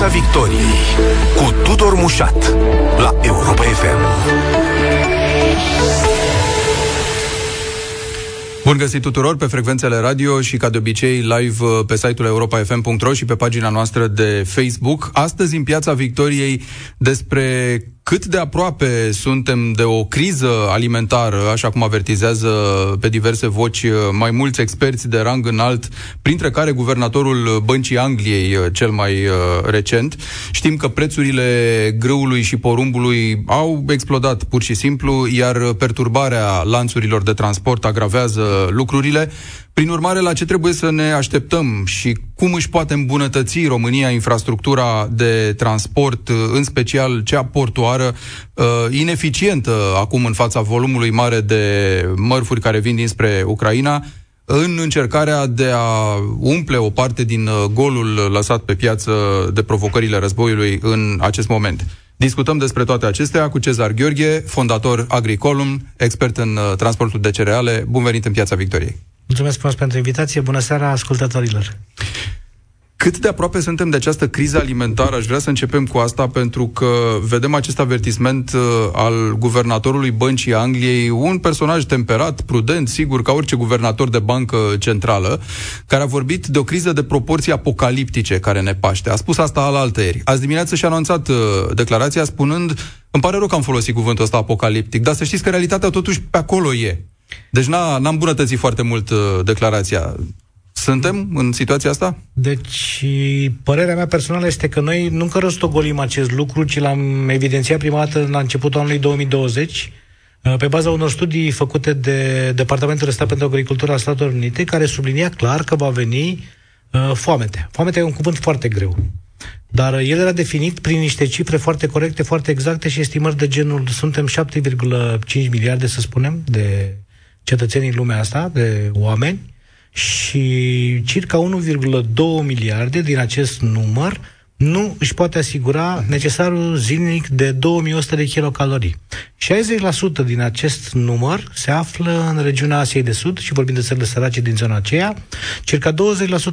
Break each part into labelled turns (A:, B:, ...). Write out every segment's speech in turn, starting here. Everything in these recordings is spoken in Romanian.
A: Piața Victoriei cu Tudor Mușat la Europa FM.
B: Bun găsit tuturor pe frecvențele radio și ca de obicei live uh, pe site-ul europa.fm.ro și pe pagina noastră de Facebook. Astăzi în Piața Victoriei despre cât de aproape suntem de o criză alimentară, așa cum avertizează pe diverse voci uh, mai mulți experți de rang înalt, printre care guvernatorul Băncii Angliei, uh, cel mai recent. Știm că prețurile grâului și porumbului au explodat pur și simplu, iar perturbarea lanțurilor de transport agravează lucrurile. Prin urmare, la ce trebuie să ne așteptăm și cum își poate îmbunătăți România infrastructura de transport, în special cea portoară, uh, ineficientă acum în fața volumului mare de mărfuri care vin dinspre Ucraina, în încercarea de a umple o parte din uh, golul lăsat pe piață de provocările războiului în acest moment. Discutăm despre toate acestea cu Cezar Gheorghe, fondator Agricolum, expert în uh, transportul de cereale. Bun venit în Piața Victoriei!
C: Mulțumesc frumos pentru invitație. Bună seara ascultătorilor!
B: Cât de aproape suntem de această criză alimentară? Aș vrea să începem cu asta pentru că vedem acest avertisment uh, al guvernatorului Băncii Angliei, un personaj temperat, prudent, sigur, ca orice guvernator de bancă centrală, care a vorbit de o criză de proporții apocaliptice care ne paște. A spus asta al altăieri. Azi dimineață și-a anunțat uh, declarația spunând, îmi pare rău că am folosit cuvântul ăsta apocaliptic, dar să știți că realitatea totuși pe acolo e. Deci n-a, n-am îmbunătățit foarte mult uh, declarația. Suntem în situația asta?
C: Deci, părerea mea personală este că noi nu că rostogolim acest lucru, ci l-am evidențiat prima dată la începutul anului 2020, uh, pe baza unor studii făcute de Departamentul de Stat pentru Agricultură al Statelor Unite, care sublinia clar că va veni uh, foamete. Foamete e un cuvânt foarte greu. Dar el era definit prin niște cifre foarte corecte, foarte exacte și estimări de genul suntem 7,5 miliarde, să spunem, de cetățenii în lumea asta, de oameni, și circa 1,2 miliarde din acest număr nu își poate asigura necesarul zilnic de 2100 de kilocalorii. 60% din acest număr se află în regiunea Asiei de Sud și vorbim de țările sărace din zona aceea, circa 20%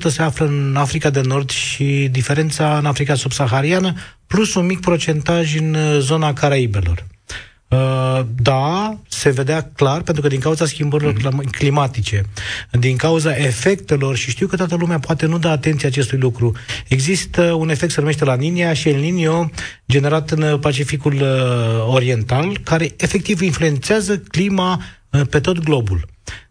C: se află în Africa de Nord și diferența în Africa subsahariană, plus un mic procentaj în zona Caraibelor. Uh, da, se vedea clar, pentru că din cauza schimbărilor mm-hmm. climatice, din cauza efectelor, și știu că toată lumea poate nu da atenție acestui lucru, există un efect se numește La Nina și El Niño, generat în Pacificul uh, Oriental, care efectiv influențează clima uh, pe tot globul.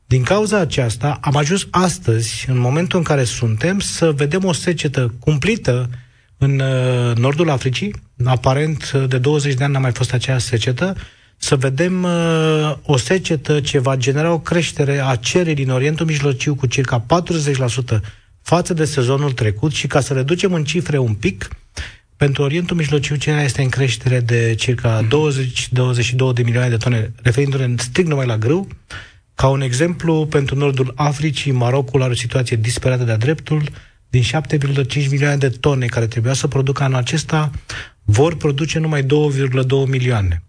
C: Din cauza aceasta, am ajuns astăzi, în momentul în care suntem, să vedem o secetă cumplită în uh, nordul Africii, aparent uh, de 20 de ani n-a mai fost aceea secetă, să vedem uh, o secetă ce va genera o creștere a cererii în Orientul Mijlociu cu circa 40% față de sezonul trecut și ca să reducem în cifre un pic, pentru Orientul Mijlociu cererea este în creștere de circa 20-22 de milioane de tone, referindu-ne strict numai la grâu. Ca un exemplu, pentru nordul Africii, Marocul are o situație disperată de-a dreptul, din 7,5 milioane de tone care trebuia să producă anul acesta, vor produce numai 2,2 milioane.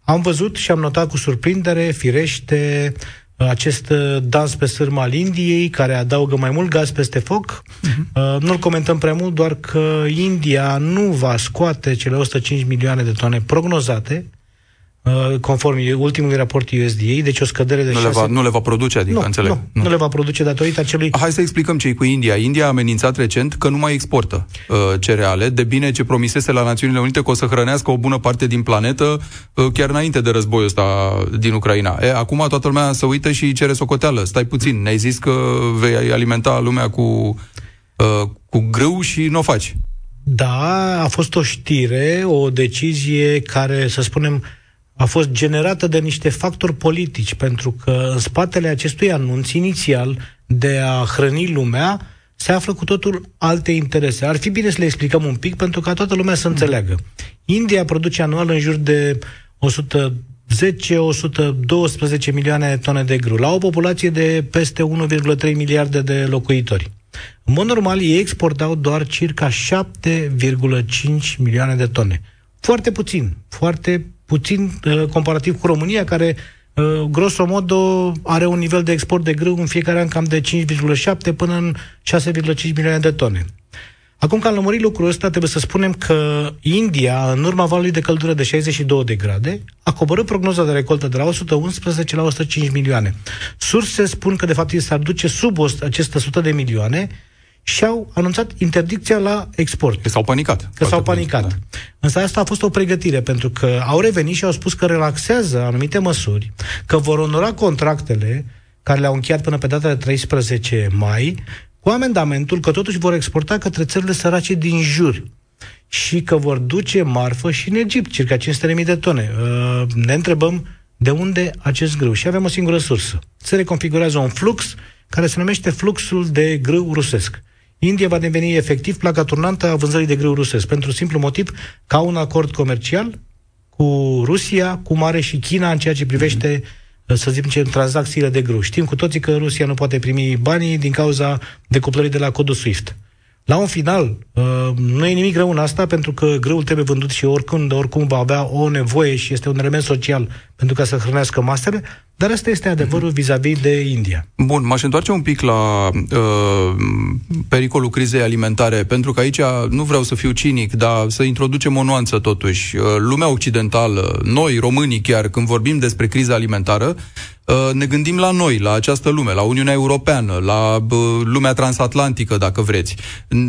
C: Am văzut și am notat cu surprindere, firește, acest dans pe sârma al Indiei, care adaugă mai mult gaz peste foc. Uh-huh. Nu-l comentăm prea mult, doar că India nu va scoate cele 105 milioane de tone prognozate, Uh, conform ultimului raport USDA, deci o scădere de
B: nu
C: 6...
B: Le va, nu le va produce, adică,
C: nu,
B: înțeleg.
C: Nu, nu, nu le va produce datorită acelui...
B: Hai să explicăm ce cu India. India a amenințat recent că nu mai exportă uh, cereale, de bine ce promisese la Națiunile Unite că o să hrănească o bună parte din planetă uh, chiar înainte de războiul ăsta din Ucraina. E, acum toată lumea se uită și cere socoteală. Stai puțin, ne-ai zis că vei alimenta lumea cu, uh, cu grâu și nu o faci.
C: Da, a fost o știre, o decizie care, să spunem, a fost generată de niște factori politici, pentru că în spatele acestui anunț inițial de a hrăni lumea se află cu totul alte interese. Ar fi bine să le explicăm un pic pentru ca toată lumea să înțeleagă. India produce anual în jur de 110-112 milioane de tone de grâu, la o populație de peste 1,3 miliarde de locuitori. În mod normal, ei exportau doar circa 7,5 milioane de tone. Foarte puțin, foarte puțin uh, comparativ cu România, care uh, grosomodo are un nivel de export de grâu în fiecare an cam de 5,7 până în 6,5 milioane de tone. Acum că am lămurit lucrul ăsta, trebuie să spunem că India, în urma valului de căldură de 62 de grade, a coborât prognoza de recoltă de la 111 la 105 milioane. Surse spun că, de fapt, s-ar duce sub aceste 100 de milioane și au anunțat interdicția la export.
B: Că s-au panicat.
C: Că s-au panicat. Da. Însă asta a fost o pregătire, pentru că au revenit și au spus că relaxează anumite măsuri, că vor onora contractele care le-au încheiat până pe data de 13 mai, cu amendamentul că totuși vor exporta către țările sărace din jur și că vor duce marfă și în Egipt, circa 500.000 de tone. Uh, ne întrebăm de unde acest grâu și avem o singură sursă. Se reconfigurează un flux care se numește fluxul de grâu rusesc. India va deveni efectiv placa turnantă a vânzării de grâu rusesc, pentru simplu motiv ca un acord comercial cu Rusia, cu Mare și China în ceea ce privește mm-hmm să zicem, tranzacțiile de grâu. Știm cu toții că Rusia nu poate primi banii din cauza decuplării de la codul SWIFT. La un final, uh, nu e nimic rău în asta, pentru că grâul trebuie vândut și oricând, oricum va avea o nevoie și este un element social pentru ca să hrănească masele, dar asta este adevărul mm-hmm. vis-a-vis de India.
B: Bun, m-aș întoarce un pic la uh, pericolul crizei alimentare, pentru că aici nu vreau să fiu cinic, dar să introducem o nuanță totuși. Uh, lumea occidentală, noi, românii chiar, când vorbim despre criza alimentară, Uh, ne gândim la noi, la această lume, la Uniunea Europeană, la lumea transatlantică, dacă vreți.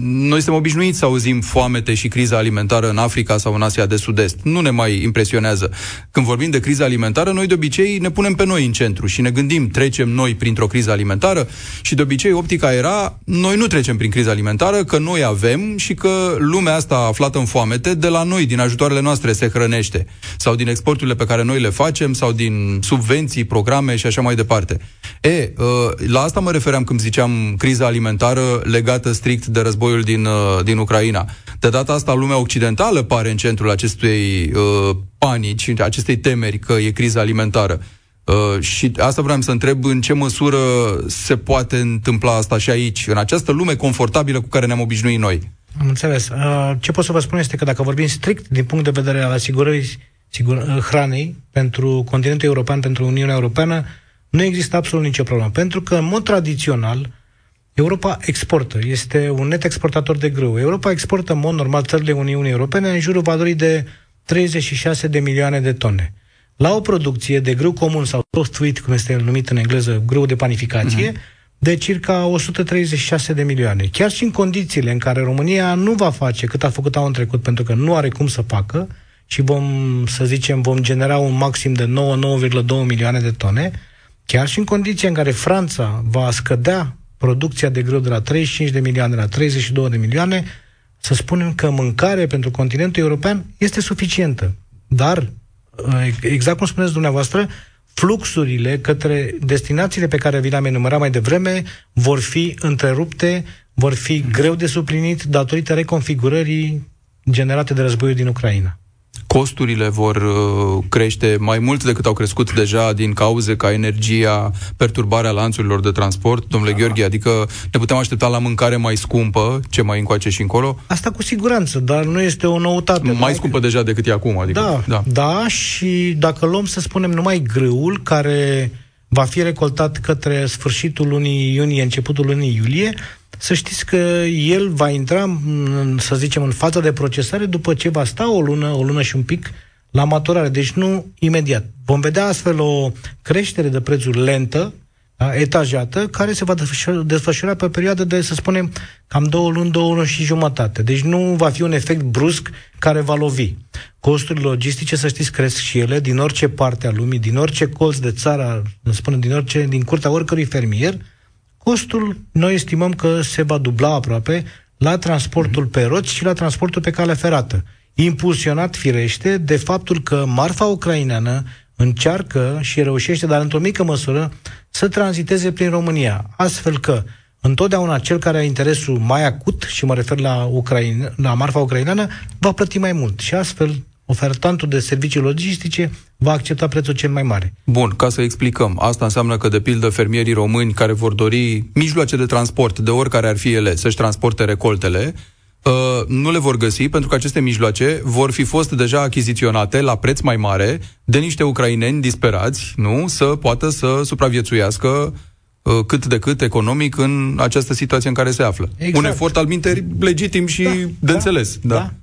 B: Noi suntem obișnuiți să auzim foamete și criza alimentară în Africa sau în Asia de Sud-Est. Nu ne mai impresionează. Când vorbim de criza alimentară, noi de obicei ne punem pe noi în centru și ne gândim, trecem noi printr-o criză alimentară și de obicei optica era, noi nu trecem prin criza alimentară, că noi avem și că lumea asta aflată în foamete de la noi, din ajutoarele noastre, se hrănește. Sau din exporturile pe care noi le facem, sau din subvenții, programe programe și așa mai departe. E, uh, la asta mă refeream când ziceam criza alimentară legată strict de războiul din, uh, din Ucraina. De data asta, lumea occidentală pare în centrul acestui uh, panici, acestei temeri că e criza alimentară. Uh, și asta vreau să întreb în ce măsură se poate întâmpla asta și aici, în această lume confortabilă cu care ne-am obișnuit noi.
C: Am înțeles. Uh, ce pot să vă spun este că dacă vorbim strict din punct de vedere al asigurării sigur, uh, hranei pentru continentul european, pentru Uniunea Europeană, nu există absolut nicio problemă. Pentru că, în mod tradițional, Europa exportă, este un net exportator de grâu. Europa exportă, în mod normal, țările Uniunii Europene în jurul valorii de 36 de milioane de tone. La o producție de grâu comun sau soft wheat, cum este numit în engleză, grâu de panificație, uh-huh. de circa 136 de milioane. Chiar și în condițiile în care România nu va face cât a făcut anul trecut, pentru că nu are cum să facă, și vom, să zicem, vom genera un maxim de 9,2 milioane de tone, chiar și în condiția în care Franța va scădea producția de grâu de la 35 de milioane la 32 de milioane, să spunem că mâncare pentru continentul european este suficientă. Dar, exact cum spuneți dumneavoastră, fluxurile către destinațiile pe care vi le-am enumerat mai devreme vor fi întrerupte, vor fi greu de suplinit datorită reconfigurării generate de războiul din Ucraina
B: costurile vor uh, crește mai mult decât au crescut deja din cauze ca energia, perturbarea lanțurilor de transport, domnule da. Gheorghe, adică ne putem aștepta la mâncare mai scumpă, ce mai încoace și încolo?
C: Asta cu siguranță, dar nu este o noutate.
B: Mai mai scumpă deja decât e acum, adică.
C: Da, da, da, și dacă luăm, să spunem, numai grâul, care va fi recoltat către sfârșitul lunii iunie, începutul lunii iulie, să știți că el va intra, să zicem, în faza de procesare după ce va sta o lună, o lună și un pic la maturare, deci nu imediat. Vom vedea astfel o creștere de prețuri lentă, da, etajată, care se va desfășura pe o perioadă de, să spunem, cam două luni, două luni și jumătate. Deci nu va fi un efect brusc care va lovi. Costurile logistice, să știți, cresc și ele din orice parte a lumii, din orice colț de țară, spune, din orice, din curtea oricărui fermier, Costul, noi estimăm că se va dubla aproape la transportul pe roți și la transportul pe cale ferată. Impulsionat, firește, de faptul că marfa ucraineană încearcă și reușește, dar într-o mică măsură, să tranziteze prin România. Astfel că întotdeauna cel care are interesul mai acut, și mă refer la, Ucraina, la marfa ucraineană, va plăti mai mult. Și astfel ofertantul de servicii logistice va accepta prețul cel mai mare.
B: Bun, ca să explicăm, asta înseamnă că, de pildă, fermierii români care vor dori mijloace de transport, de oricare ar fi ele, să-și transporte recoltele, Uh, nu le vor găsi pentru că aceste mijloace vor fi fost deja achiziționate la preț mai mare de niște ucraineni disperați, nu, să poată să supraviețuiască uh, cât de cât economic în această situație în care se află. Exact. Un efort al minteri legitim și da, de da, înțeles. Da. da.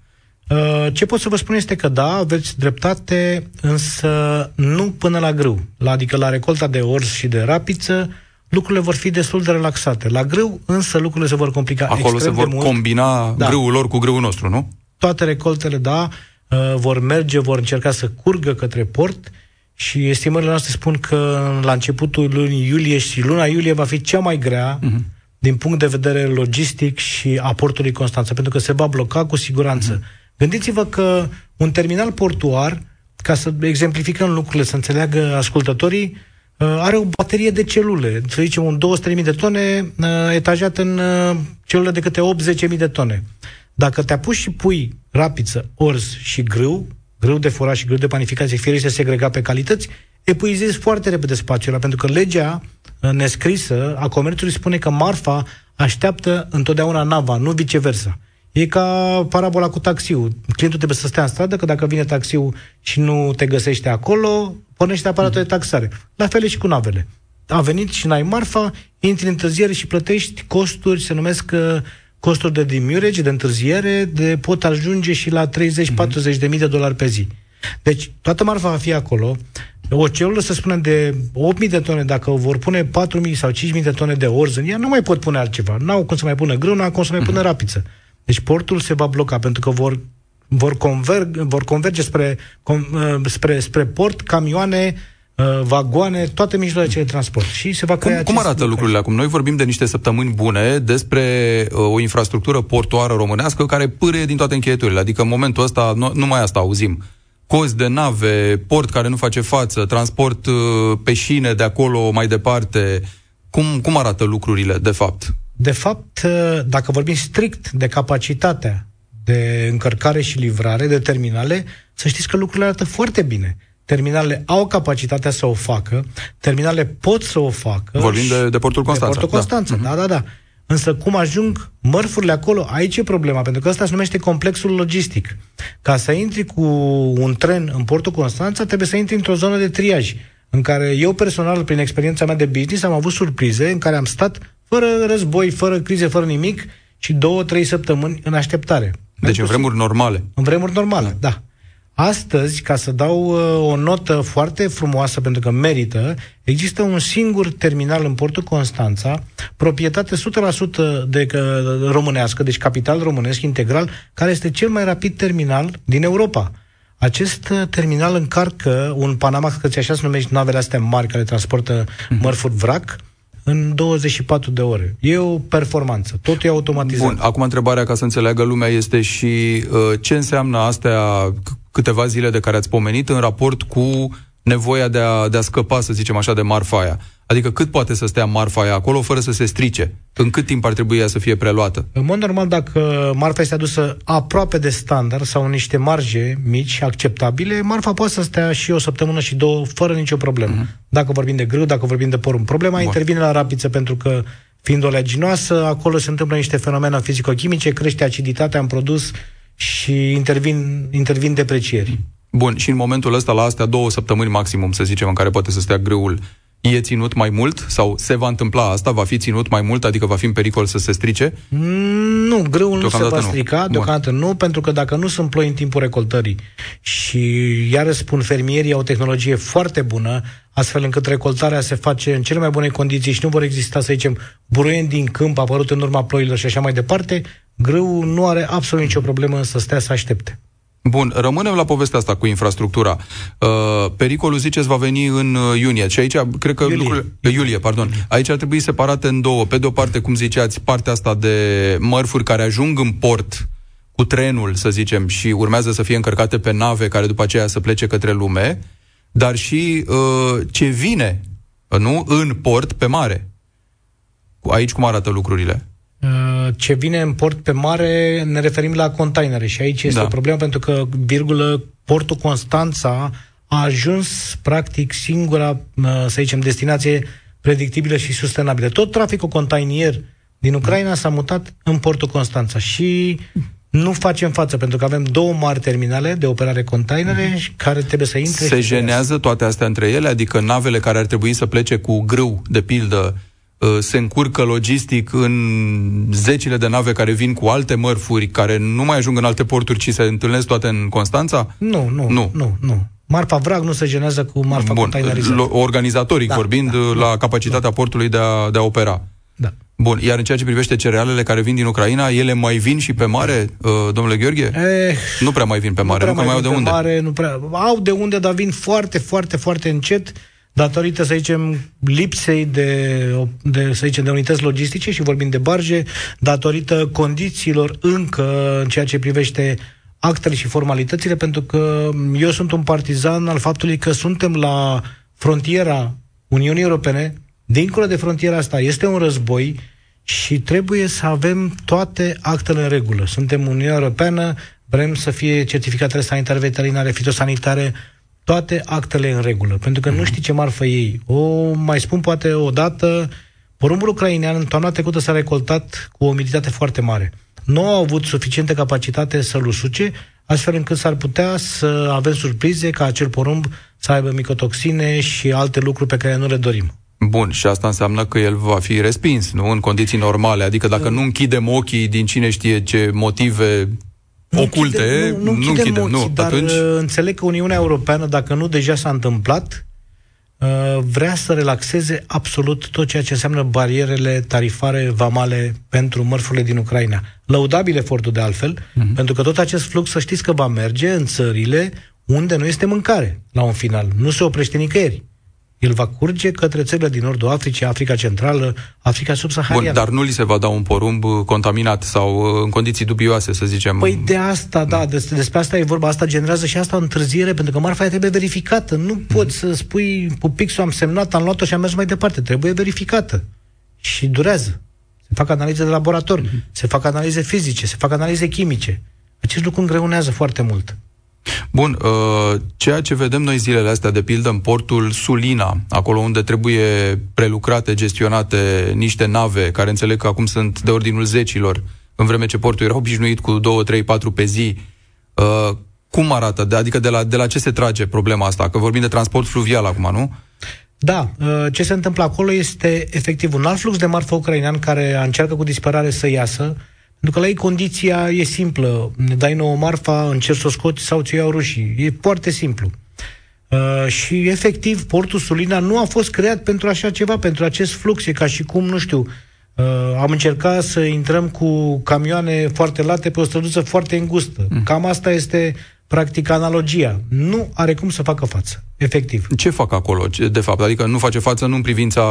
C: Uh, ce pot să vă spun este că da, aveți dreptate, însă nu până la grâu. La, adică la recolta de orz și de rapiță, lucrurile vor fi destul de relaxate. La grâu, însă, lucrurile se vor complica
B: Acolo se vor
C: mult.
B: combina da. grâul lor cu grâul nostru, nu?
C: Toate recoltele, da, uh, vor merge, vor încerca să curgă către port și estimările noastre spun că la începutul lunii iulie și luna iulie va fi cea mai grea uh-huh. din punct de vedere logistic și a portului Constanța, pentru că se va bloca cu siguranță. Uh-huh Gândiți-vă că un terminal portuar, ca să exemplificăm lucrurile, să înțeleagă ascultătorii, uh, are o baterie de celule, să zicem un 200.000 de tone uh, etajat în uh, celule de câte 80.000 de tone. Dacă te apuci și pui rapiță, orz și grâu, grâu de forat și grâu de panificație, firește segregat pe calități, epuizezi foarte repede spațiul ăla, pentru că legea nescrisă a comerțului spune că marfa așteaptă întotdeauna nava, nu viceversa. E ca parabola cu taxiul. Clientul trebuie să stea în stradă, că dacă vine taxiul și nu te găsește acolo, pornește aparatul de taxare. La fel și cu navele. A venit și n-ai marfa, intri în întârziere și plătești costuri, se numesc uh, costuri de demurrage, de întârziere, de pot ajunge și la 30-40 mm-hmm. de mii de dolari pe zi. Deci, toată marfa va fi acolo. O celulă, să spunem, de 8.000 de tone, dacă vor pune 4.000 sau 5.000 de tone de orz în ea, nu mai pot pune altceva. N-au cum să mai pună grâu, n-au cum să mai pună mhm. rapiță. Deci portul se va bloca pentru că vor, vor, converg, vor converge spre, com, uh, spre, spre port camioane, uh, vagoane, toate mijloacele de transport. Și se va
B: crea cum, cum arată lucrurile acum? Noi vorbim de niște săptămâni bune despre uh, o infrastructură portoară românească care pârie din toate încheieturile. Adică în momentul ăsta nu, numai asta auzim. Cozi de nave, port care nu face față, transport uh, pe șine de acolo mai departe. Cum, cum arată lucrurile, de fapt?
C: De fapt, dacă vorbim strict de capacitatea de încărcare și livrare de terminale, să știți că lucrurile arată foarte bine. Terminalele au capacitatea să o facă, terminalele pot să o facă.
B: Vorbim de, de Portul Constanța.
C: De Portul Constanța, da. da, da, da. Însă cum ajung mărfurile acolo, aici e problema, pentru că ăsta se numește complexul logistic. Ca să intri cu un tren în Portul Constanța, trebuie să intri într-o zonă de triaj, în care eu personal, prin experiența mea de business, am avut surprize în care am stat fără război, fără crize, fără nimic și două, trei săptămâni în așteptare.
B: Deci în vremuri normale.
C: În vremuri normale, da. da. Astăzi, ca să dau uh, o notă foarte frumoasă, pentru că merită, există un singur terminal în portul Constanța, proprietate 100% de uh, românească, deci capital românesc integral, care este cel mai rapid terminal din Europa. Acest uh, terminal încarcă un Panama, că așa se numește navele astea mari care transportă mm-hmm. mărfuri vrac, în 24 de ore. E o performanță. Totul e automatizat.
B: Bun, acum întrebarea ca să înțeleagă lumea este și uh, ce înseamnă astea câteva zile de care ați pomenit în raport cu nevoia de a, de a scăpa, să zicem așa, de marfa aia. Adică cât poate să stea marfa aia acolo fără să se strice? În cât timp ar trebui ea să fie preluată?
C: În mod normal, dacă marfa este adusă aproape de standard sau în niște marje mici, acceptabile, marfa poate să stea și o săptămână și două fără nicio problemă. Uh-huh. Dacă vorbim de grâu, dacă vorbim de porumb. Problema Bun. intervine la rapiță pentru că fiind oleaginoasă, acolo se întâmplă niște fenomene fizico-chimice, crește aciditatea în produs și intervin, intervin deprecieri.
B: Bun, și în momentul ăsta, la astea două săptămâni maximum, să zicem, în care poate să stea greul, e ținut mai mult sau se va întâmpla asta, va fi ținut mai mult, adică va fi în pericol să se strice?
C: Mm, nu, greul nu se va strica, nu. deocamdată nu, pentru că dacă nu sunt ploi în timpul recoltării și iar spun fermierii au o tehnologie foarte bună, astfel încât recoltarea se face în cele mai bune condiții și nu vor exista, să zicem, buruieni din câmp apărut în urma ploilor și așa mai departe, grâu nu are absolut nicio problemă să stea să aștepte.
B: Bun, rămânem la povestea asta cu infrastructura. Uh, pericolul, ziceți, va veni în uh, iunie. Și aici, cred că
C: iulie.
B: lucrurile... Uh, iulie, pardon. Iulie. Aici ar trebui separate în două. Pe de o parte, cum ziceați, partea asta de mărfuri care ajung în port cu trenul, să zicem, și urmează să fie încărcate pe nave care după aceea să plece către lume, dar și uh, ce vine, nu, în port pe mare. Aici cum arată lucrurile?
C: Uh, ce vine în port pe mare, ne referim la containere și aici este da. o problemă pentru că, virgulă, portul Constanța a ajuns practic singura, uh, să zicem, destinație predictibilă și sustenabilă. Tot traficul containier din Ucraina s-a mutat în portul Constanța și nu facem față, pentru că avem două mari terminale de operare containere mm-hmm. care trebuie să intre.
B: Se jenează toate astea între ele? Adică navele care ar trebui să plece cu grâu, de pildă, uh, se încurcă logistic în zecile de nave care vin cu alte mărfuri, care nu mai ajung în alte porturi, ci se întâlnesc toate în Constanța?
C: Nu, nu, nu, nu. nu. Marfa Vrag nu se genează cu marfa Bun, containerizată.
B: Organizatoric da, vorbind, da, la da, capacitatea da. portului de a, de a opera.
C: Da.
B: Bun, iar în ceea ce privește cerealele care vin din Ucraina, ele mai vin și pe mare, uh, domnule Gheorghe? Eh, nu prea mai vin pe mare, nu, prea nu mai, mai au de unde.
C: Mare, nu prea, au de unde, dar vin foarte, foarte, foarte încet datorită, să zicem, lipsei de, de, să zicem, de unități logistice și vorbim de barge, datorită condițiilor încă în ceea ce privește actele și formalitățile, pentru că eu sunt un partizan al faptului că suntem la frontiera Uniunii Europene, dincolo de frontiera asta este un război și trebuie să avem toate actele în regulă. Suntem Uniunea Europeană, vrem să fie certificatele sanitare, veterinare, fitosanitare, toate actele în regulă, pentru că nu știi ce marfă ei. O mai spun poate o dată, porumbul ucrainean în toamna trecută s-a recoltat cu o umiditate foarte mare. Nu au avut suficientă capacitate să-l usuce, astfel încât s-ar putea să avem surprize ca acel porumb să aibă micotoxine și alte lucruri pe care nu le dorim.
B: Bun, și asta înseamnă că el va fi respins, nu? În condiții normale. Adică dacă nu închidem ochii din cine știe ce motive nu oculte, închide, nu, nu, nu închidem, ochii, nu.
C: Dar atunci... Uh, înțeleg că Uniunea Europeană, dacă nu deja s-a întâmplat, uh, vrea să relaxeze absolut tot ceea ce înseamnă barierele tarifare vamale pentru mărfurile din Ucraina. Lăudabil efortul de altfel, mm-hmm. pentru că tot acest flux, să știți că va merge în țările unde nu este mâncare la un final. Nu se oprește nicăieri el va curge către țările din nordul Africii, Africa Centrală, Africa subsahariană.
B: Bun, dar nu li se va da un porumb contaminat sau uh, în condiții dubioase, să zicem?
C: Păi de asta, da, despre, despre asta e vorba, asta generează și asta o întârziere, pentru că marfa trebuie verificată. Nu mm. poți să spui, cu pixul am semnat, am luat-o și am mers mai departe. Trebuie verificată. Și durează. Se fac analize de laborator, mm. se fac analize fizice, se fac analize chimice. Acest lucru îngreunează foarte mult.
B: Bun, uh, ceea ce vedem noi zilele astea, de pildă, în portul Sulina, acolo unde trebuie prelucrate, gestionate niște nave, care înțeleg că acum sunt de ordinul zecilor, în vreme ce portul era obișnuit cu 2, 3, 4 pe zi, uh, cum arată? De, adică de la, de la ce se trage problema asta? Că vorbim de transport fluvial acum, nu?
C: Da, uh, ce se întâmplă acolo este efectiv un alt flux de marfă ucrainean care încearcă cu disperare să iasă, pentru că la ei condiția e simplă. Ne dai nouă marfa, încerci să o scoți sau ți iau rușii. E foarte simplu. Uh, și efectiv, portul Sulina nu a fost creat pentru așa ceva, pentru acest flux. E ca și cum, nu știu, uh, am încercat să intrăm cu camioane foarte late pe o străduță foarte îngustă. Mm. Cam asta este practic analogia. Nu are cum să facă față, efectiv.
B: Ce fac acolo, de fapt? Adică nu face față nu în privința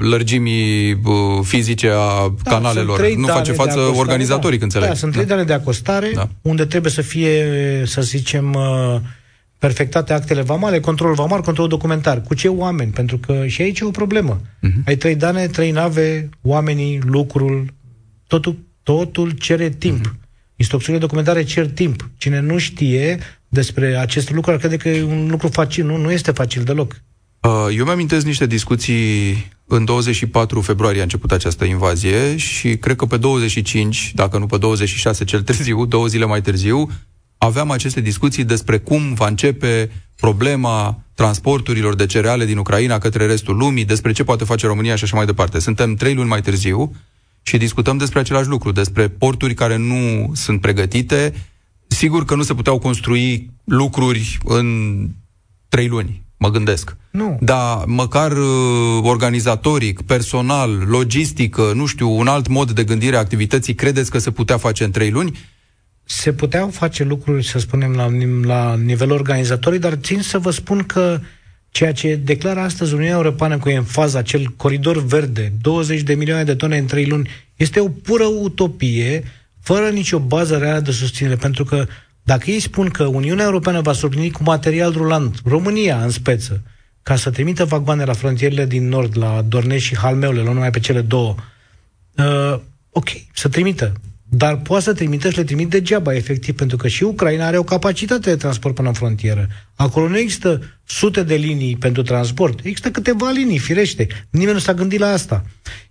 B: lărgimii uh, fizice a da, canalelor, nu face față acostare, organizatoric,
C: da.
B: înțeleg.
C: Da, sunt trei da. dane de acostare, da. unde trebuie să fie, să zicem, uh, perfectate actele vamale, control vamal, control documentar. Cu ce oameni? Pentru că și aici e o problemă. Uh-huh. Ai trei dane, trei nave, oamenii, lucrul, totul, totul cere timp. Uh-huh. Instrucțiunile documentare cer timp. Cine nu știe despre acest lucru ar crede că e un lucru facil. Nu, nu este facil deloc.
B: Uh, eu mi-amintesc niște discuții în 24 februarie a început această invazie și cred că pe 25, dacă nu pe 26 cel târziu, două zile mai târziu, aveam aceste discuții despre cum va începe problema transporturilor de cereale din Ucraina către restul lumii, despre ce poate face România și așa mai departe. Suntem trei luni mai târziu și discutăm despre același lucru, despre porturi care nu sunt pregătite. Sigur că nu se puteau construi lucruri în trei luni, mă gândesc.
C: Nu.
B: Dar măcar uh, organizatoric, personal, logistică, nu știu, un alt mod de gândire a activității, credeți că se putea face în trei luni?
C: Se puteau face lucruri, să spunem, la, la nivel organizatoric, dar țin să vă spun că uh, Ceea ce declară astăzi Uniunea Europeană cu fază acel coridor verde, 20 de milioane de tone în 3 luni, este o pură utopie, fără nicio bază reală de susținere, pentru că dacă ei spun că Uniunea Europeană va surprinde cu material rulant, România în speță, ca să trimită vagoane la frontierele din nord, la Dornești și Halmeule, nu numai pe cele două, uh, ok, să trimită dar poate să trimită și le trimit degeaba, efectiv, pentru că și Ucraina are o capacitate de transport până în frontieră. Acolo nu există sute de linii pentru transport, există câteva linii, firește. Nimeni nu s-a gândit la asta.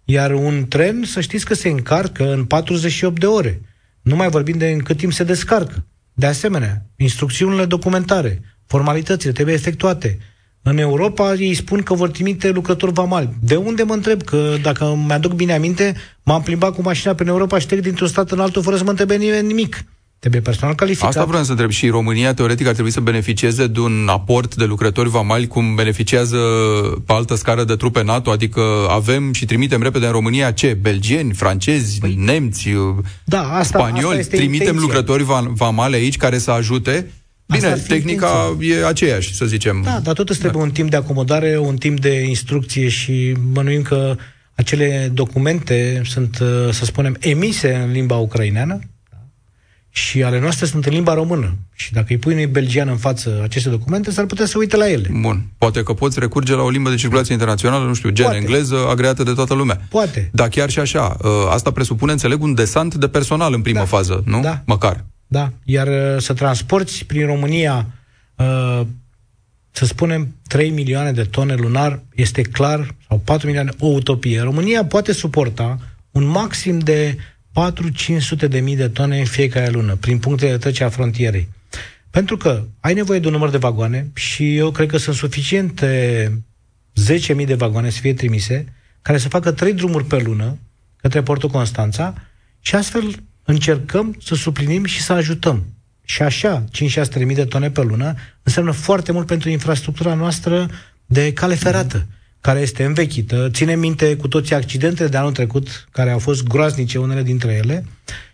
C: Iar un tren, să știți că se încarcă în 48 de ore. Nu mai vorbim de în cât timp se descarcă. De asemenea, instrucțiunile documentare, formalitățile trebuie efectuate. În Europa ei spun că vor trimite lucrători vamali. De unde mă întreb? Că dacă mi-aduc bine aminte, m-am plimbat cu mașina prin Europa și trec dintr-un stat în altul fără să mă întrebe nimeni nimic. Trebuie personal calificat.
B: Asta vreau să întreb. Și România, teoretic, ar trebui să beneficieze de un aport de lucrători vamali cum beneficiază pe altă scară de trupe NATO, adică avem și trimitem repede în România ce? Belgieni, francezi, păi, nemți,
C: da, asta,
B: spanioli,
C: asta
B: trimitem
C: intenția.
B: lucrători vamale aici care să ajute Bine, tehnica intenția. e aceeași, să zicem.
C: Da, dar tot trebuie da. un timp de acomodare, un timp de instrucție și bănuim că acele documente sunt, uh, să spunem, emise în limba ucraineană și ale noastre sunt în limba română. Și dacă îi pui unui belgian în față aceste documente, s-ar putea să uite la ele.
B: Bun. Poate că poți recurge la o limbă de circulație internațională, nu știu, gen Poate. engleză, agreată de toată lumea.
C: Poate.
B: Dar chiar și așa, ă, asta presupune, înțeleg, un desant de personal în prima
C: da.
B: fază, nu?
C: Da.
B: Măcar.
C: Da. Iar ă, să transporti prin România ă, să spunem 3 milioane de tone lunar este clar, sau 4 milioane, o utopie. România poate suporta un maxim de 4-500 de mii de tone în fiecare lună, prin punctele de trecere a frontierei. Pentru că ai nevoie de un număr de vagoane și eu cred că sunt suficiente 10.000 de vagoane să fie trimise, care să facă trei drumuri pe lună către portul Constanța și astfel încercăm să suplinim și să ajutăm. Și așa, 5-6 mii de tone pe lună înseamnă foarte mult pentru infrastructura noastră de cale ferată. Mm care este învechită, ține minte cu toții accidentele de anul trecut, care au fost groaznice unele dintre ele,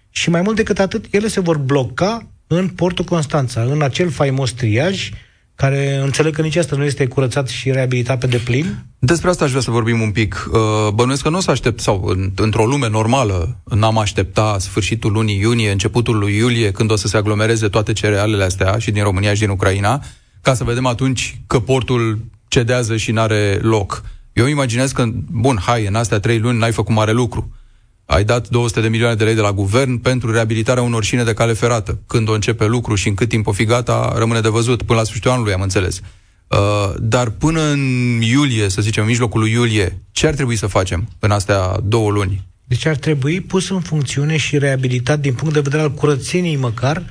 C: și mai mult decât atât, ele se vor bloca în portul Constanța, în acel faimos triaj, care înțeleg că nici asta nu este curățat și reabilitat pe deplin.
B: Despre asta aș vrea să vorbim un pic. Uh, bănuiesc că nu o să aștept, sau în, într-o lume normală, n-am aștepta sfârșitul lunii iunie, începutul lui iulie, când o să se aglomereze toate cerealele astea, și din România și din Ucraina, ca să vedem atunci că portul cedează și n-are loc. Eu imaginez că, bun, hai, în astea trei luni n-ai făcut mare lucru. Ai dat 200 de milioane de lei de la guvern pentru reabilitarea unor șine de cale ferată. Când o începe lucru și în cât timp o fi gata, rămâne de văzut. Până la sfârșitul anului, am înțeles. Uh, dar până în iulie, să zicem, în mijlocul lui iulie, ce ar trebui să facem în astea două luni?
C: Deci ar trebui pus în funcțiune și reabilitat din punct de vedere al curățeniei măcar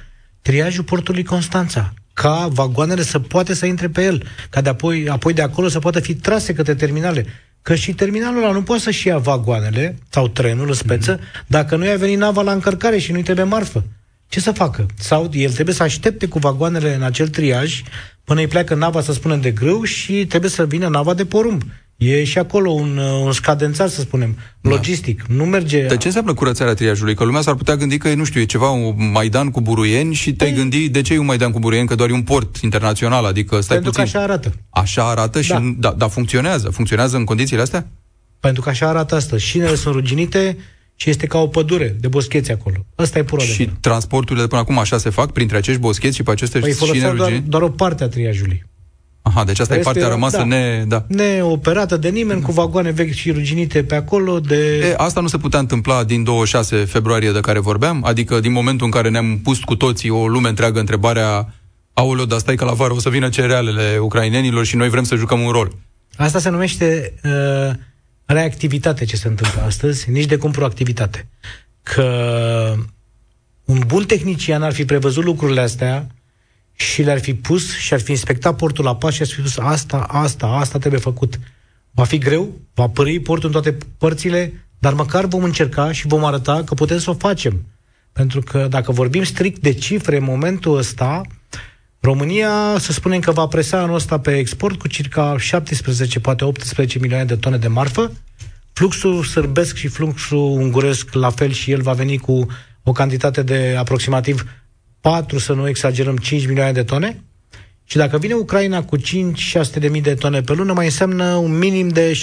C: triajul portului Constanța ca vagoanele să poate să intre pe el, ca de apoi, apoi de acolo să poată fi trase către terminale. Că și terminalul ăla nu poate să-și ia vagoanele sau trenul în speță mm-hmm. dacă nu i-a venit nava la încărcare și nu-i trebuie marfă. Ce să facă? Sau el trebuie să aștepte cu vagoanele în acel triaj până îi pleacă nava, să spunem, de grâu și trebuie să vină nava de porumb. E și acolo un, uh, un scadențat, să spunem, da. logistic. Da. Nu merge...
B: De ce înseamnă curățarea triajului? Că lumea s-ar putea gândi că, nu știu, e ceva, un Maidan cu buruieni și te-ai păi... gândi de ce e un Maidan cu buruieni, că doar e un port internațional, adică stai
C: Pentru
B: puțin.
C: că așa arată.
B: Așa arată și, da. da, da, funcționează. Funcționează în condițiile astea?
C: Pentru că așa arată asta. Șinele sunt ruginite și este ca o pădure de boscheți acolo. Ăsta e pura
B: Și transporturile de până acum așa se fac printre acești boscheți și pe aceste
C: păi
B: șine
C: doar, doar o parte a triajului.
B: Aha, deci asta e partea rămasă da, ne... Da.
C: Neoperată de nimeni, cu vagoane vechi și ruginite pe acolo. De...
B: E, asta nu se putea întâmpla din 26 februarie de care vorbeam? Adică din momentul în care ne-am pus cu toții o lume întreagă întrebarea aoleo, dar stai că la vară o să vină cerealele ucrainenilor și noi vrem să jucăm un rol.
C: Asta se numește uh, reactivitate ce se întâmplă astăzi, nici de cum proactivitate. Că un bun tehnician ar fi prevăzut lucrurile astea și le-ar fi pus și ar fi inspectat portul la pas și ar fi spus asta, asta, asta trebuie făcut. Va fi greu, va pări portul în toate părțile, dar măcar vom încerca și vom arăta că putem să o facem. Pentru că dacă vorbim strict de cifre în momentul ăsta, România, să spunem că va presa anul ăsta pe export cu circa 17, poate 18 milioane de tone de marfă. Fluxul sârbesc și fluxul unguresc, la fel și el va veni cu o cantitate de aproximativ 4, să nu exagerăm, 5 milioane de tone. Și dacă vine Ucraina cu 5-600 de mii de tone pe lună, mai înseamnă un minim de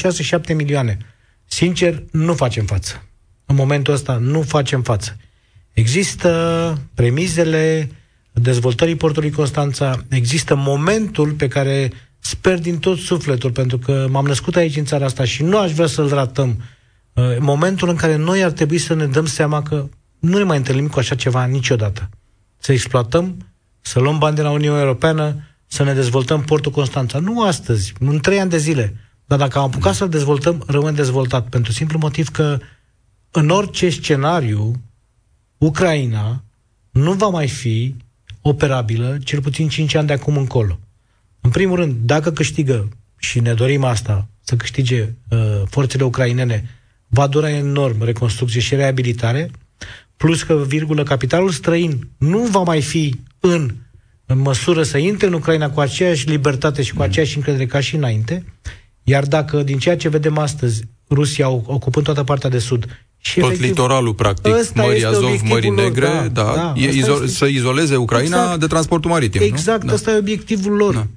C: 6-7 milioane. Sincer, nu facem față. În momentul ăsta nu facem față. Există premizele dezvoltării portului Constanța, există momentul pe care sper din tot sufletul, pentru că m-am născut aici în țara asta și nu aș vrea să-l ratăm. Uh, momentul în care noi ar trebui să ne dăm seama că nu ne mai întâlnim cu așa ceva niciodată să exploatăm, să luăm bani de la Uniunea Europeană, să ne dezvoltăm portul Constanța. Nu astăzi, în trei ani de zile. Dar dacă am apucat să-l dezvoltăm, rămân dezvoltat. Pentru simplu motiv că în orice scenariu, Ucraina nu va mai fi operabilă cel puțin 5 ani de acum încolo. În primul rând, dacă câștigă, și ne dorim asta, să câștige uh, forțele ucrainene, va dura enorm reconstrucție și reabilitare, plus că, virgulă, capitalul străin nu va mai fi în, în măsură să intre în Ucraina cu aceeași libertate și cu aceeași încredere ca și înainte, iar dacă, din ceea ce vedem astăzi, Rusia ocupând toată partea de sud
B: și Tot efectiv, litoralul, practic, Mării Azov, Mării Negre, lor, da, da, da e, izo- este... să izoleze Ucraina exact, de transportul maritim,
C: Exact,
B: nu?
C: ăsta da. e obiectivul lor. Da.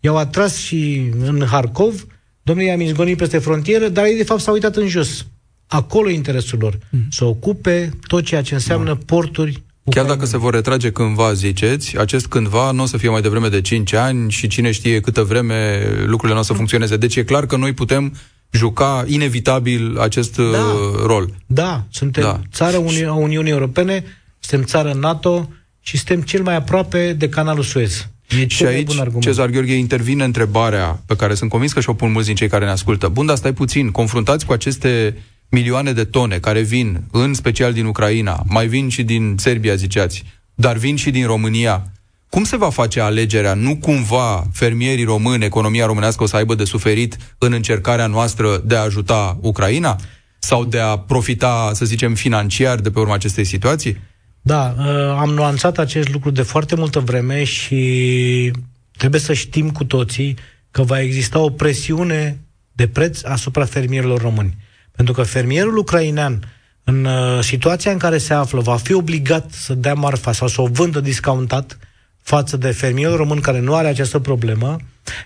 C: I-au atras și în Harkov, domnule, i-am izgonit peste frontieră, dar ei, de fapt, s-au uitat în jos. Acolo e interesul lor. Mm. Să ocupe tot ceea ce înseamnă da. porturi
B: Chiar dacă se vor retrage cândva, ziceți, acest cândva nu o să fie mai devreme de 5 ani și cine știe câtă vreme lucrurile nu o să funcționeze. Deci e clar că noi putem juca inevitabil acest da. Uh, rol.
C: Da, suntem da. țară Uni- a Uniunii Europene, suntem țară NATO și suntem cel mai aproape de canalul Suez.
B: E și aici, Cezar Gheorghe, intervine întrebarea pe care sunt convins că și-o pun mulți din cei care ne ascultă. Bun, dar stai puțin, confruntați cu aceste milioane de tone care vin, în special din Ucraina, mai vin și din Serbia, ziceați, dar vin și din România. Cum se va face alegerea? Nu cumva fermierii români, economia românească o să aibă de suferit în încercarea noastră de a ajuta Ucraina? Sau de a profita, să zicem, financiar de pe urma acestei situații?
C: Da, uh, am nuanțat acest lucru de foarte multă vreme și trebuie să știm cu toții că va exista o presiune de preț asupra fermierilor români. Pentru că fermierul ucrainean, în uh, situația în care se află, va fi obligat să dea marfa sau să o vândă discountat față de fermierul român care nu are această problemă,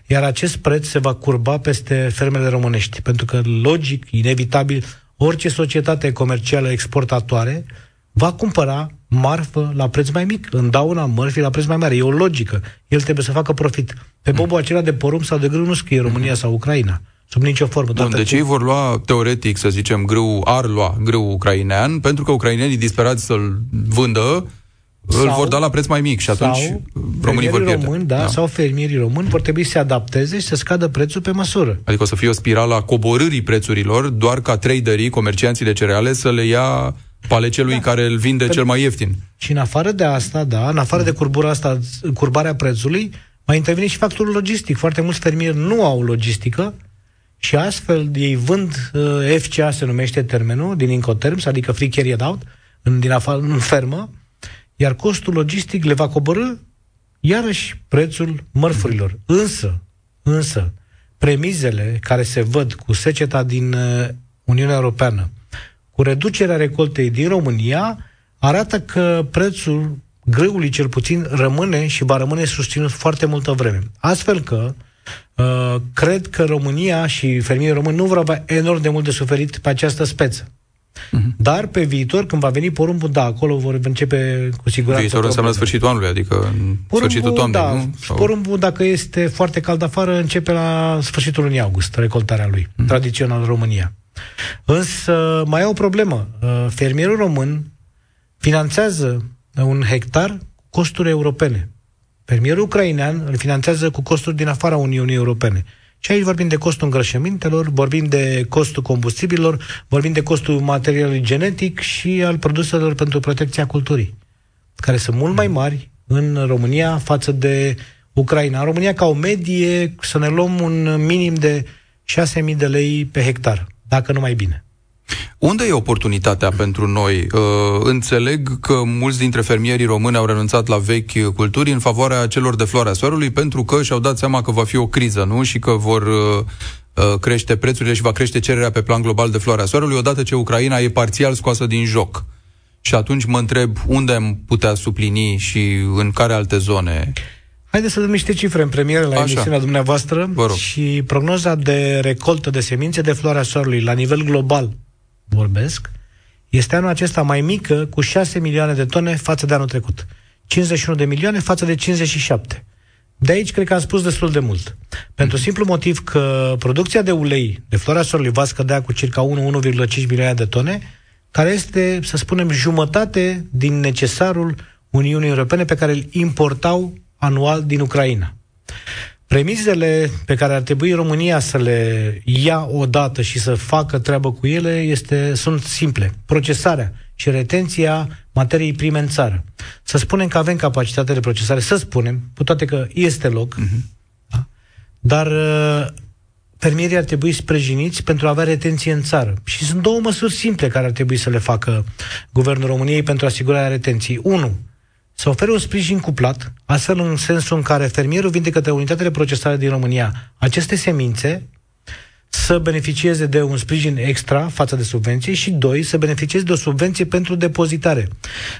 C: iar acest preț se va curba peste fermele românești. Pentru că, logic, inevitabil, orice societate comercială exportatoare va cumpăra marfă la preț mai mic, în dauna mărfii la preț mai mare. E o logică. El trebuie să facă profit. Pe bobul acela de porumb sau de grâu nu scrie România sau Ucraina. Sub nicio formă.
B: Bun, deci ei vor lua, teoretic, să zicem, grâu, ar lua grâu ucrainean, pentru că ucrainenii disperați să-l vândă, sau, îl vor da la preț mai mic și atunci sau românii vor pierde.
C: Români, da, da, sau fermierii români vor trebui să se adapteze și să scadă prețul pe măsură.
B: Adică o să fie o spirală a coborârii prețurilor, doar ca traderii, comercianții de cereale, să le ia pale celui da. care îl vinde pe, cel mai ieftin.
C: Și în afară de asta, da, în afară de curbura asta, curbarea prețului, mai intervine și factorul logistic. Foarte mulți fermieri nu au logistică și astfel ei vând uh, FCA, se numește termenul, din Incoterms, adică Free Carried Out, în, din afară, în fermă, iar costul logistic le va coborâ iarăși prețul mărfurilor. Însă, însă, premizele care se văd cu seceta din uh, Uniunea Europeană, cu reducerea recoltei din România, arată că prețul grâului cel puțin rămâne și va rămâne susținut foarte multă vreme. Astfel că uh, cred că România și fermierii români nu vor avea enorm de mult de suferit pe această speță. Uh-huh. Dar pe viitor, când va veni porumbul, da, acolo vor începe cu siguranță.
B: Viitorul înseamnă sfârșitul anului, adică porumbul, sfârșitul toamnei, da, nu?
C: Sau... Porumbul, dacă este foarte cald afară, începe la sfârșitul lunii august, recoltarea lui, uh-huh. tradițional în România. Însă mai e o problemă. Uh, fermierul român finanțează un hectar cu costuri europene. Fermierul ucrainean îl finanțează cu costuri din afara Uniunii Europene. Și aici vorbim de costul îngrășămintelor, vorbim de costul combustibilor, vorbim de costul materialului genetic și al produselor pentru protecția culturii, care sunt mult mai mari în România față de Ucraina. În România, ca o medie, să ne luăm un minim de 6.000 de lei pe hectar, dacă nu mai bine.
B: Unde e oportunitatea pentru noi? Uh, înțeleg că mulți dintre fermierii români au renunțat la vechi culturi în favoarea celor de floarea soarelui pentru că și-au dat seama că va fi o criză, nu? Și că vor uh, uh, crește prețurile și va crește cererea pe plan global de floarea soarelui odată ce Ucraina e parțial scoasă din joc. Și atunci mă întreb unde am putea suplini și în care alte zone?
C: Haideți să dăm niște cifre în premieră la Așa. emisiunea dumneavoastră și prognoza de recoltă de semințe de floarea soarelui la nivel global vorbesc, este anul acesta mai mică cu 6 milioane de tone față de anul trecut. 51 de milioane față de 57. De aici cred că am spus destul de mult. Pentru simplu motiv că producția de ulei de floarea solului va scădea cu circa 1-1,5 milioane de tone, care este, să spunem, jumătate din necesarul Uniunii Europene pe care îl importau anual din Ucraina. Premizele pe care ar trebui România să le ia odată și să facă treabă cu ele este, sunt simple. Procesarea și retenția materiei prime în țară. Să spunem că avem capacitate de procesare, să spunem, cu toate că este loc, uh-huh. da? dar uh, fermierii ar trebui sprijiniți pentru a avea retenție în țară. Și sunt două măsuri simple care ar trebui să le facă Guvernul României pentru asigurarea retenției. Unu, să ofere un sprijin cuplat, astfel în sensul în care fermierul vinde către unitățile procesare din România aceste semințe, să beneficieze de un sprijin extra față de subvenție și, doi, să beneficieze de o subvenție pentru depozitare.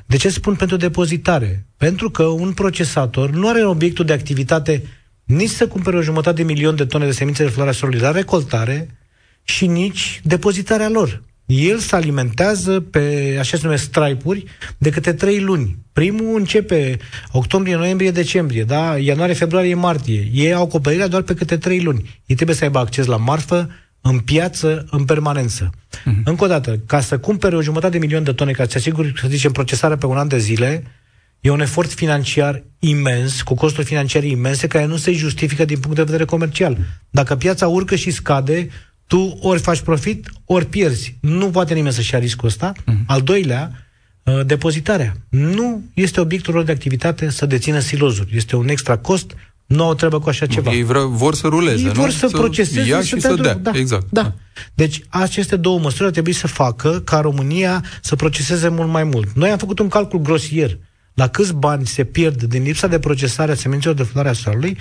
C: De ce spun pentru depozitare? Pentru că un procesator nu are obiectul de activitate nici să cumpere o jumătate de milion de tone de semințe de floarea solului la recoltare și nici depozitarea lor. El se alimentează pe, așa se numesc, stripe de câte trei luni. Primul începe octombrie, noiembrie, decembrie, da? ianuarie, februarie, martie. Ei au acoperirea doar pe câte trei luni. Ei trebuie să aibă acces la marfă, în piață, în permanență. Uh-huh. Încă o dată, ca să cumpere o jumătate de milion de tone, ca să asiguri, să zicem, procesarea pe un an de zile, e un efort financiar imens, cu costuri financiare imense, care nu se justifică din punct de vedere comercial. Dacă piața urcă și scade, tu ori faci profit, ori pierzi. Nu poate nimeni să-și ia riscul ăsta. Uh-huh. Al doilea, uh, depozitarea. Nu este obiectul lor de activitate să dețină silozuri. Este un extra cost, nu au treabă cu așa ceva.
B: Ei vreau, vor să ruleze,
C: Ei
B: nu?
C: vor să, să proceseze
B: ia și să, să dea. Da, exact.
C: Da. Deci aceste două măsuri ar trebui să facă ca România să proceseze mult mai mult. Noi am făcut un calcul grosier la câți bani se pierd din lipsa de procesare a semințelor de floarea soarelui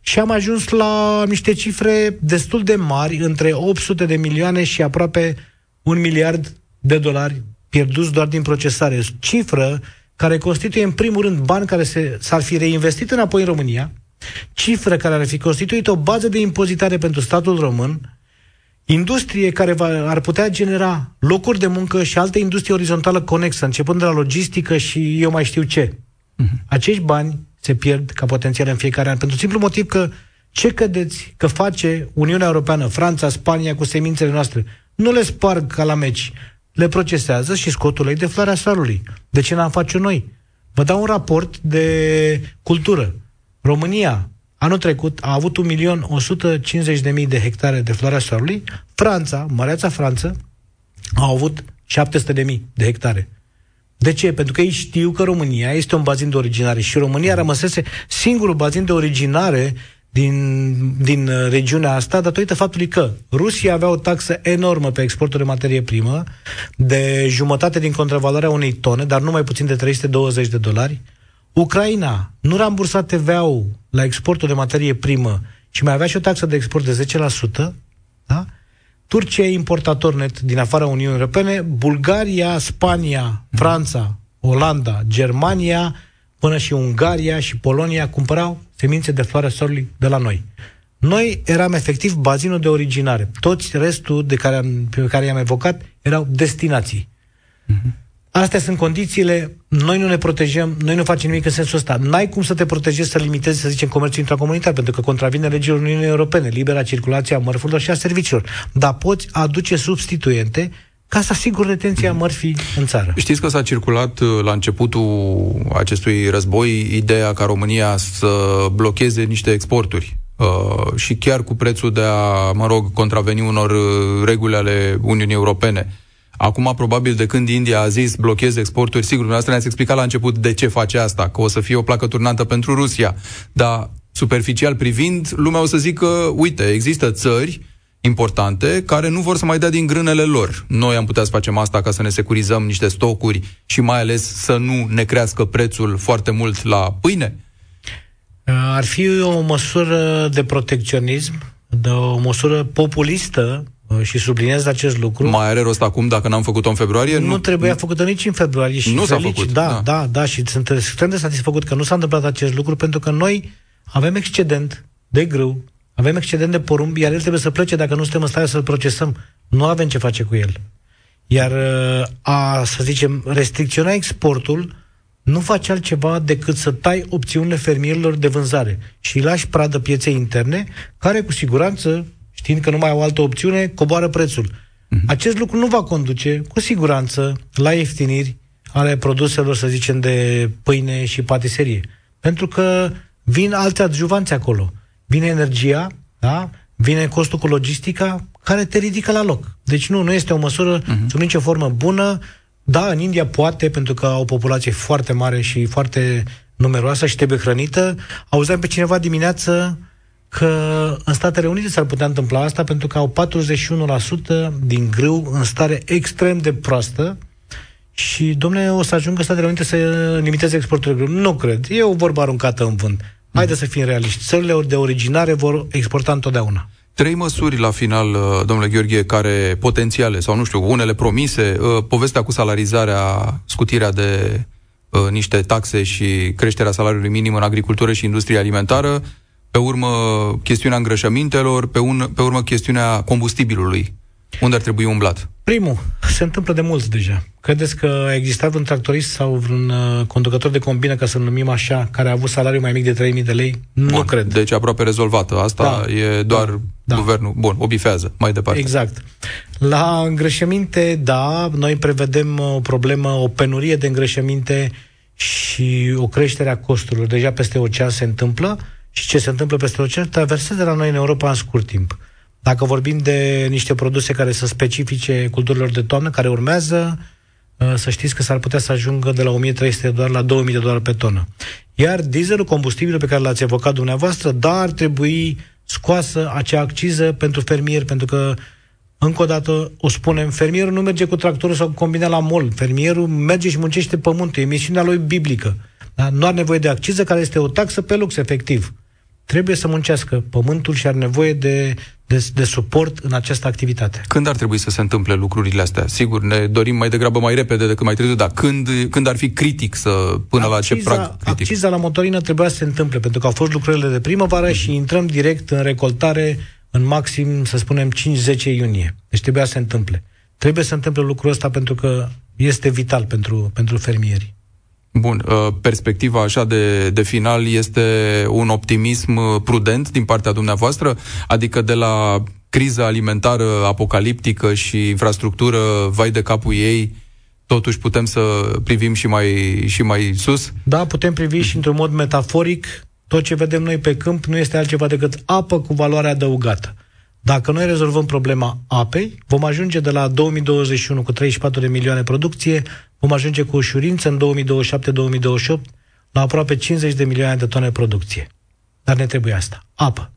C: și am ajuns la niște cifre destul de mari, între 800 de milioane și aproape un miliard de dolari pierduți doar din procesare. Cifră care constituie în primul rând bani care se, s-ar fi reinvestit înapoi în România, cifră care ar fi constituit o bază de impozitare pentru statul român, industrie care va, ar putea genera locuri de muncă și alte industrie orizontală conexă, începând de la logistică și eu mai știu ce. Uh-huh. Acești bani se pierd ca potențial în fiecare an, pentru simplu motiv că ce credeți că face Uniunea Europeană, Franța, Spania cu semințele noastre? Nu le sparg ca la meci, le procesează și scot ulei de floarea soarelui. De ce n-am face noi? Vă dau un raport de cultură. România, anul trecut, a avut 1.150.000 de hectare de floarea soarelui. Franța, măreața Franță, a avut 700.000 de hectare. De ce? Pentru că ei știu că România este un bazin de originare și România rămăsese singurul bazin de originare din, din uh, regiunea asta, datorită faptului că Rusia avea o taxă enormă pe exportul de materie primă, de jumătate din contravaloarea unei tone, dar nu mai puțin de 320 de dolari. Ucraina nu rambursa TVA-ul la exportul de materie primă și mai avea și o taxă de export de 10%, da? Turcia e importator net din afara Uniunii Europene, Bulgaria, Spania, Franța, Olanda, Germania, până și Ungaria și Polonia cumpărau semințe de floare solului de la noi. Noi eram efectiv bazinul de originare. Toți restul de care am, pe care i-am evocat erau destinații. Uh-huh. Astea sunt condițiile, noi nu ne protejăm, noi nu facem nimic în sensul ăsta. N-ai cum să te protejezi, să limitezi, să zicem, comerțul intracomunitar, pentru că contravine legilor Uniunii Europene, libera circulație a mărfurilor și a serviciilor. Dar poți aduce substituente ca să asiguri retenția mărfii în țară.
B: Știți că s-a circulat uh, la începutul acestui război ideea ca România să blocheze niște exporturi uh, și chiar cu prețul de a, mă rog, contraveni unor uh, reguli ale Uniunii Europene. Acum, probabil, de când India a zis blocheze exporturi, sigur, dumneavoastră ne-ați explicat la început de ce face asta, că o să fie o placă turnantă pentru Rusia. Dar, superficial privind, lumea o să zică, uite, există țări importante care nu vor să mai dea din grânele lor. Noi am putea să facem asta ca să ne securizăm niște stocuri și mai ales să nu ne crească prețul foarte mult la pâine?
C: Ar fi o măsură de protecționism, de o măsură populistă Uh, și subliniez acest lucru.
B: Mai are rost acum dacă n-am făcut-o în februarie?
C: Nu, nu trebuia făcută nici în februarie și
B: nu
C: s-a
B: făcut.
C: Da, da, da, da, și sunt extrem de satisfăcut că nu s-a întâmplat acest lucru pentru că noi avem excedent de grâu, avem excedent de porumb, iar el trebuie să plece dacă nu suntem în stare să-l procesăm. Nu avem ce face cu el. Iar uh, a, să zicem, restricționa exportul nu face altceva decât să tai opțiunile fermierilor de vânzare și îi lași pradă pieței interne, care cu siguranță știind că nu mai au altă opțiune, coboară prețul. Uh-huh. Acest lucru nu va conduce, cu siguranță, la ieftiniri ale produselor, să zicem, de pâine și patiserie. Pentru că vin alte adjuvanți acolo. Vine energia, da? vine costul cu logistica, care te ridică la loc. Deci nu, nu este o măsură uh-huh. sub nicio formă bună. Da, în India poate, pentru că au o populație foarte mare și foarte numeroasă și trebuie hrănită. Auzeam pe cineva dimineață că în Statele Unite s-ar putea întâmpla asta pentru că au 41% din grâu în stare extrem de proastă și, domnule, o să ajungă Statele Unite să limiteze exportul de grâu. Nu cred. E o vorbă aruncată în vânt. Haideți să fim realiști. Țările de originare vor exporta întotdeauna.
B: Trei măsuri la final, uh, domnule Gheorghe, care potențiale, sau nu știu, unele promise, uh, povestea cu salarizarea, scutirea de uh, niște taxe și creșterea salariului minim în agricultură și industrie alimentară, pe urmă chestiunea îngrășămintelor, pe, un, pe urmă chestiunea combustibilului. Unde ar trebui umblat?
C: Primul, se întâmplă de mult deja. Credeți că a existat un tractorist sau un uh, conducător de combină, ca să-l numim așa, care a avut salariu mai mic de 3.000 de lei? Nu
B: Bun,
C: cred.
B: Deci aproape rezolvată. Asta da, e doar da, da. guvernul. Bun, o bifează. Mai departe.
C: Exact. La îngrășăminte, da, noi prevedem o problemă, o penurie de îngrășăminte și o creștere a costurilor. Deja peste ocean se întâmplă și ce se întâmplă peste ocean traversează la noi în Europa în scurt timp. Dacă vorbim de niște produse care să specifice culturilor de toamnă, care urmează, uh, să știți că s-ar putea să ajungă de la 1300 de dolari la 2000 de dolari pe tonă. Iar dieselul, combustibilul pe care l-ați evocat dumneavoastră, da, ar trebui scoasă acea acciză pentru fermier, pentru că, încă o dată, o spunem, fermierul nu merge cu tractorul sau cu combina la mol. Fermierul merge și muncește pământul. E misiunea lui biblică. Da? Nu are nevoie de acciză, care este o taxă pe lux, efectiv trebuie să muncească pământul și are nevoie de, de, de suport în această activitate.
B: Când ar trebui să se întâmple lucrurile astea? Sigur, ne dorim mai degrabă mai repede decât mai târziu, dar când, când ar fi critic să până acciza, la ce prag critic?
C: Acciza la motorină trebuia să se întâmple, pentru că au fost lucrările de primăvară mm-hmm. și intrăm direct în recoltare în maxim, să spunem, 5-10 iunie. Deci trebuia să se întâmple. Trebuie să se întâmple lucrul ăsta pentru că este vital pentru, pentru fermieri.
B: Bun, uh, perspectiva așa de, de final este un optimism uh, prudent din partea dumneavoastră? Adică de la criza alimentară apocaliptică și infrastructură, vai de capul ei, totuși putem să privim și mai, și mai sus?
C: Da, putem privi și într-un mod metaforic. Tot ce vedem noi pe câmp nu este altceva decât apă cu valoare adăugată. Dacă noi rezolvăm problema apei, vom ajunge de la 2021 cu 34 de milioane producție, vom ajunge cu ușurință în 2027-2028 la aproape 50 de milioane de tone producție. Dar ne trebuie asta. Apă.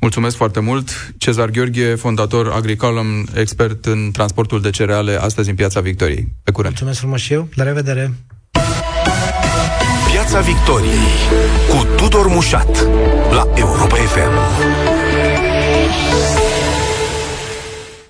B: Mulțumesc foarte mult. Cezar Gheorghe, fondator Agricolum, expert în transportul de cereale, astăzi în Piața Victoriei. Pe curând.
C: Mulțumesc frumos și eu. La revedere.
A: Piața Victoriei cu Tudor Mușat la Europa FM.